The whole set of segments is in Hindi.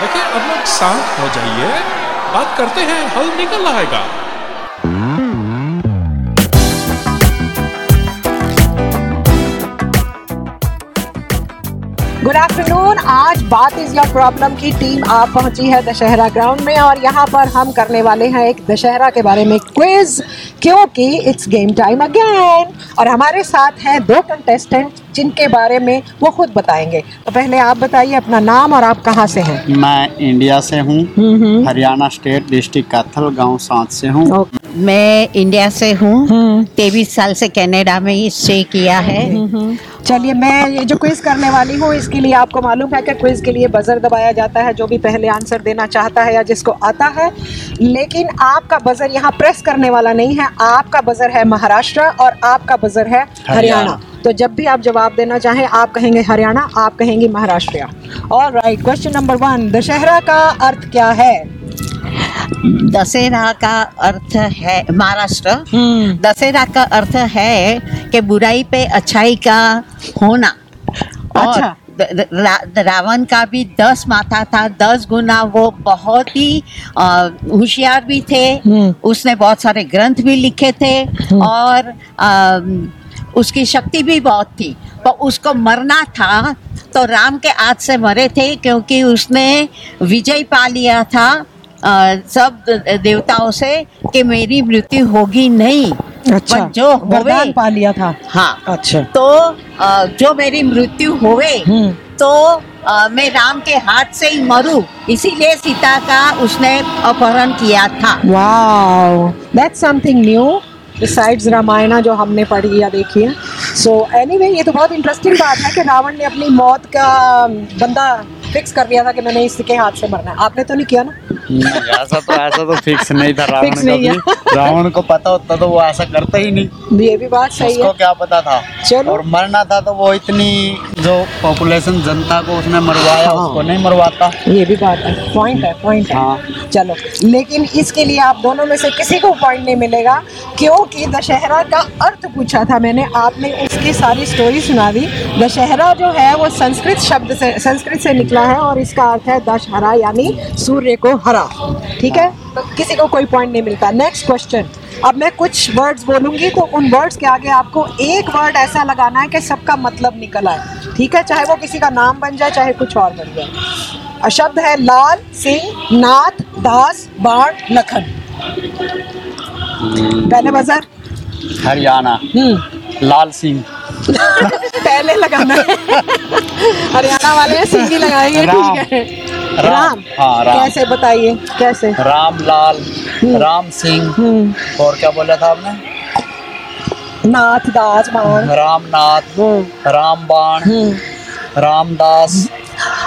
देखिए अब लोग शांत हो जाइए। बात करते हैं हल निकल आएगा। गुड आफ्टरनून आज बात इज़ योर प्रॉब्लम की टीम आप पहुँची है दशहरा ग्राउंड में और यहाँ पर हम करने वाले हैं एक दशहरा के बारे में क्विज क्योंकि इट्स गेम टाइम अगेन और हमारे साथ हैं दो कंटेस्टेंट जिनके बारे में वो खुद बताएँगे। तो पहले आप बताइए अपना नाम और आप कहाँ से हैं? मैं इंडिया से हूँ। हरियाणा स्टेट डिस्ट्रिक्ट कैथल गाँव सात से हूँ। मैं इंडिया से हूँ। तेईस साल से कनाडा में ही स्टे किया है। चलिए मैं ये जो क्विज करने वाली हूँ इसके लिए आपको मालूम है कि क्विज के लिए बजर दबाया जाता है जो भी पहले आंसर देना चाहता है या जिसको आता है। लेकिन आपका बजर यहाँ प्रेस करने वाला नहीं है। आपका बजर है महाराष्ट्र और आपका बजर है हरियाणा। तो जब भी आप जवाब देना चाहें आप कहेंगे हरियाणा आप कहेंगी महाराष्ट्र। और right question number one Dussehra का अर्थ क्या है? दशहरा का अर्थ है महाराष्ट्र। दशहरा का अर्थ है कि बुराई पे अच्छाई का होना। और अच्छा। द- द- रा- रावण का भी दस माथा था दस गुना वो बहुत ही होशियार भी थे। हम्म। उसने बहुत सारे ग्रंथ भी लिखे थे और अम, उसकी शक्ति भी बहुत थी। पर उसको मरना था तो राम के हाथ से मरे थे क्योंकि उसने विजय पा लिया था। सब देवताओं से कि मेरी मृत्यु होगी नहीं अच्छा पर जो होवे पा लिया था। हाँ। अच्छा। तो अ, जो मेरी मृत्यु होवे हम्म। तो अ, मैं राम के हाथ से ही मरू। इसीलिए सीता का उसने अपहरण किया था। Wow that's something new besides Ramayana जो हमने पढ़ी या देखी है। सो एनीवे ये तो बहुत इंटरेस्टिंग बात है कि रावण ने अपनी मौत का बंदा फिक्स कर दिया था कि मैंने इसके हाथ से मरना है। आपने तो नहीं किया ना? ऐसा तो ऐसा तो फिक्स नहीं था रावण का भी। रावण को पता होता तो वो ऐसा करता ही नहीं। ये भी बात सही उसको है। क्या पता था? चलो। और मरना था तो वो इतनी जो पॉपुलेशन जनता को उसने मरवाया हाँ। उसको नहीं मरवाता। ये भी बात है। पॉइंट है पॉइंट है। हाँ। चलो लेकिन इसके लिए आप दोनों में से किसी को पॉइंट नहीं मिलेगा क्योंकि दशहरा का अर्थ पूछा था मैंने। आपने उसकी सारी स्टोरी सुना दी। दशहरा जो है वो संस्कृत शब्द से संस्कृत से निकला है और इसका अर्थ है दशहरा यानी सूर्य को हरा। ठीक है? तो किसी को कोई पॉइंट नहीं मिलता। नेक्स्ट क्वेश्चन अब मैं कुछ वर्ड्स बोलूँगी तो उन वर्ड्स के आगे आपको एक वर्ड ऐसा लगाना है कि सबका मतलब निकल आए। ठीक है? चाहे वो किसी का नाम बन जाए चाहे कुछ और बन जाए। शब्द है लाल सिंह नाथ दास बाण लखन। पहले बजर? हरियाणा। हम्म। लाल सिंह। पहले लगाना है। हरियाणा वाले सिंह ही लगाएँगे ठीक है? राम। राम। हाँ, राम। कैसे बताइए? कैसे? राम लाल राम सिंह। हम्म। और क्या बोला था आपने? नाथ दास बाण। रामनाथ हम्म। रामबाण हम्म। रामदास।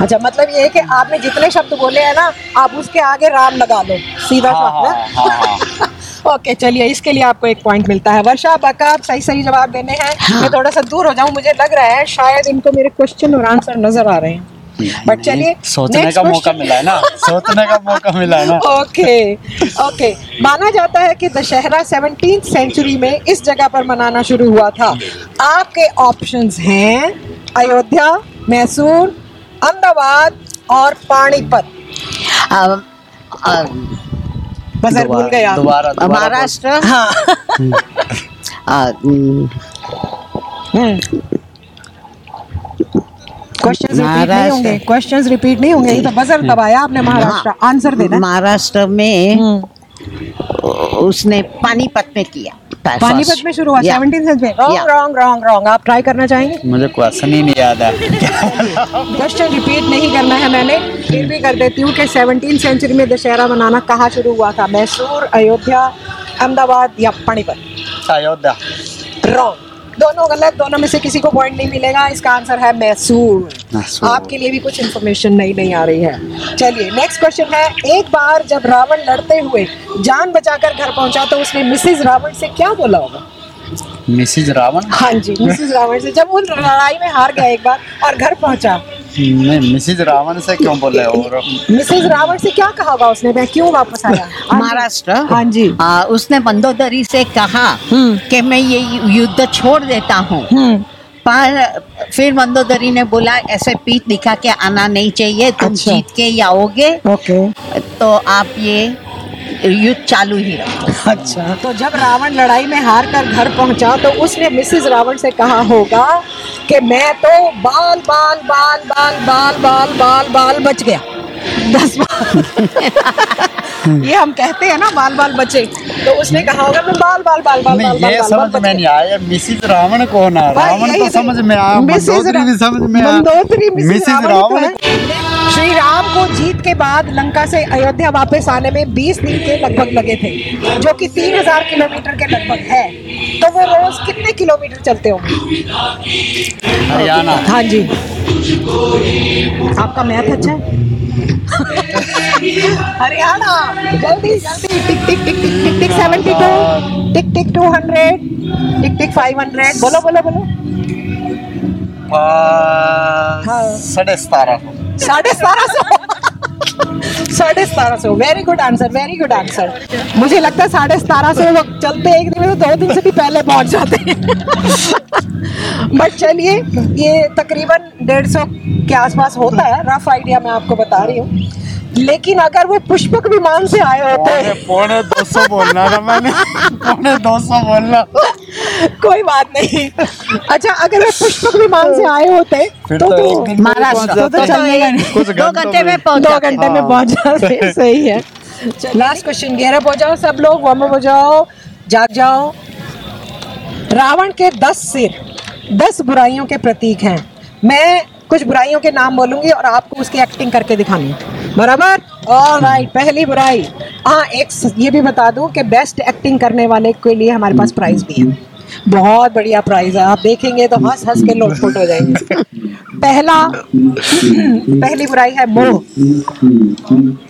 अच्छा मतलब ये है कि आपने जितने शब्द बोले हैं ना आप उसके आगे राम लगा लो। सीधा हाँ, सा हाँ, हाँ, ओके चलिए इसके लिए आपको एक पॉइंट मिलता है। वर्षा बका आप सही सही जवाब देने हैं। मैं थोड़ा सा दूर हो जाऊँ मुझे लग रहा है शायद इनको मेरे क्वेश्चन और आंसर नज़र आ रहे हैं। बट चलिए सोचने का मौका मिला है ना। सोचने का मौका मिला है ना। ओके ओके माना जाता है कि दशहरा सेवनटीन सेंचुरी में इस जगह पर मनाना शुरू हुआ था। आपके ऑप्शंस हैं अयोध्या मैसूर अहमदाबाद और पानीपत। बजर भूल दोबारा महाराष्ट्र? हाँ। हम्म, क्वेश्चंस रिपीट नहीं होंगे क्वेश्चंस रिपीट नहीं होंगे ये तो बजर दबाया आपने महाराष्ट्र आंसर देना। महाराष्ट्र में हम्म, उसने पानीपत में किया। पानीपत में शुरू हुआ. Seventeen century wrong wrong wrong wrong आप ट्राई करना चाहेंगे? मुझे क्वेश्चन ही नहीं याद है। क्वेश्चन रिपीट नहीं करना है मैंने। फिर भी कर देती हूँ कि सेवनटीन सेंचुरी में दशहरा मनाना कहाँ शुरू हुआ था? मैसूर अयोध्या अहमदाबाद या पानीपत? अयोध्या। रॉन्ग दोनों गलत दोनों में से किसी को पॉइंट नहीं मिलेगा। इसका आंसर है मैसूर। आपके लिए भी कुछ इन्फॉर्मेशन नई नहीं आ रही है। चलिए नेक्स्ट क्वेश्चन है एक बार जब रावण लड़ते हुए जान बचाकर घर पहुँचा तो उसने मिसिज रावण से क्या बोला होगा? मिसिज रावण? हाँ जी मिसिज रावण से जब वो लड़ाई में हार गया एक बार और घर पहुँचा मिसिज रावण से क्यों बोले और मिसेज रावण से क्या कहा होगा उसने? मैं क्यों वापस आया? महाराष्ट्र? हाँ जी। आ, उसने मंदोदरी से कहा हम्म। कि मैं ये युद्ध छोड़ देता हूँ। हम्म। पर फिर मंदोदरी ने बोला ऐसे पीठ दिखा के आना नहीं चाहिए तुम अच्छा। जीत के ही आओगे। ओके। तो आप ये युद्ध चालू ही रखो। अच्छा। तो जब रावण लड़ाई में हार कर घर पहुँचा तो उसने मिसेस रावण से कहा होगा कि मैं तो बाल बाल बाल बाल बाल बाल बाल बाल बच गया। दस बाल। ये हम कहते हैं ना बाल बाल बचे। तो उसने कहा होगा मैं बाल बाल बाल बाल नहीं बाल बाल ये बाल समझ में। नहीं आया। मिसिज रावण कौन है? रावण यही तो समझ में आया मिसेस रावण समझ में आया। मिसेस रावण है। श्री राम को जीत के बाद लंका से अयोध्या वापस आने में 20 दिन के लगभग लगे थे जो कि 3000 किलोमीटर के लगभग है। तो वो रोज कितने किलोमीटर चलते होंगे? हरियाणा। हाँ जी। आपका मैथ अच्छा है? हरियाणा। जल्दी जल्दी। Tick tick tick tick tick tick seventy two tick tick two hundred tick tick five hundred बोलो बोलो बोलो। हाँ। साढ़े सतारह साढ़े सतारह सौ। साढ़े सतारह सौ। Very good answer very good answer मुझे लगता है साढ़े सतारह सौ लोग चलते एक दिन में तो दो दिन से भी पहले पहुँच जाते हैं। बट चलिए, ये तकरीबन डेढ़ सौ के आसपास होता है। रफ आइडिया मैं आपको बता रही हूँ। लेकिन अगर वो पुष्पक विमान से आए होते पौने दो सौ बोलना था मैंने। पौने दो सौ बोलना। कोई बात नहीं। अच्छा अगर वो पुष्पक विमान से आए होते तो तो तो एक दिन में महाराष्ट्र तो। नहीं। दो घंटे में दो घंटे में हाँ। पहुँच जाते सही है। लास्ट क्वेश्चन गहरा हो जाओ सब लोग वार्म अप हो जाओ जाग जाओ। रावण के दस सिर दस बुराइयों के प्रतीक हैं। मैं कुछ बुराइयों के नाम बोलूँगी और आपको उसकी एक्टिंग करके दिखानी बराबर? ऑल राइट पहली बुराई। हाँ एक ये भी बता दूँ कि बेस्ट एक्टिंग करने वाले के लिए हमारे पास प्राइज भी है। बहुत बढ़िया प्राइज है। आप देखेंगे तो हंस हंस के लोग लोटपोट हो जाएँगे पहला, पहली बुराई है मोह।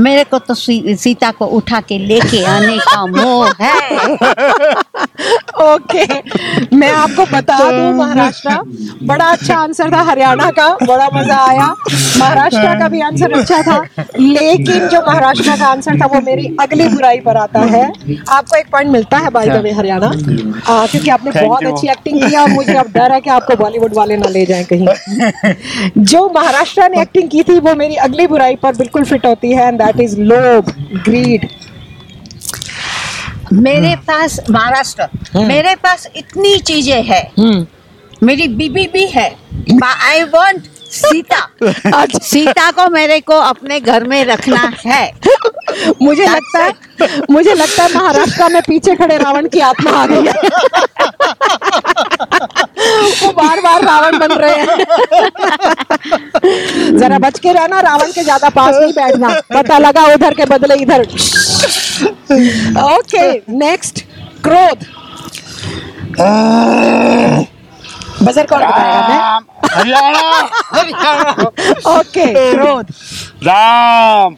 मेरे को तो सीता को उठा के लेके आने का मोह है। ओके मैं आपको बता दूँ महाराष्ट्र बड़ा अच्छा आंसर था हरियाणा का बड़ा मज़ा आया। महाराष्ट्र का भी आंसर अच्छा था लेकिन जो महाराष्ट्र का आंसर था वो मेरी अगली बुराई पर आता है। आपको एक पॉइंट मिलता है बाई द वे हरियाणा? क्योंकि आपने बहुत अच्छी एक्टिंग की और मुझे अब डर है कि आपको बॉलीवुड वाले ना ले जाए कहीं। जो महाराष्ट्र ने एक्टिंग की थी वो मेरी अगली बुराई पर बिल्कुल फिट होती है एंड दैट इज़ लोभ ग्रीड मेरे पास महाराष्ट्र मेरे पास इतनी चीज़ें है। मेरी बीबी भी है। I want Sita. सीता को मेरे को अपने घर में रखना है। मुझे लगता है मुझे लगता है महाराष्ट्र में पीछे खड़े रावण की आत्मा आ गई है। वो बार बार रावण बन रहे हैं। जरा बच के रहना रावण के ज़्यादा पास नहीं बैठना। पता लगा उधर के बदले इधर। ओके नेक्स्ट क्रोध बजर कौन बताएगा हरियाणा ओके क्रोध राम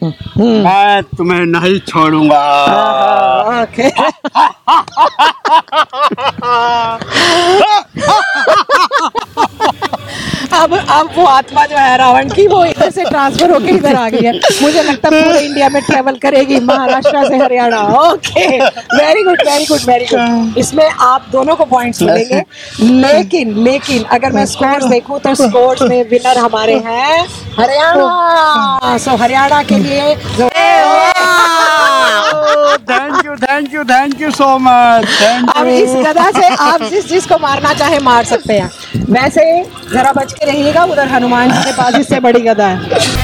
मैं तुम्हें नहीं छोड़ूँगा ओके अब अब वो आत्मा जो है रावण की वो इधर से ट्रांसफ़र होके इधर आ गई है। मुझे लगता है पूरे इंडिया में ट्रेवल करेगी महाराष्ट्र से Haryana. Okay very good very good very good इसमें आप दोनों को पॉइंट्स मिलेंगे। लेकिन लेकिन अगर मैं स्कोर्स देखूँ तो स्कोर्स में विनर हमारे हैं हरियाणा। सो हरियाणा के लिए thank you thank you thank you so much अब इस गदा से आप जिस जिसको मारना चाहे मार सकते हैं। वैसे जरा बच के रहिएगा उधर हनुमान जी के पास इससे बड़ी गदा है।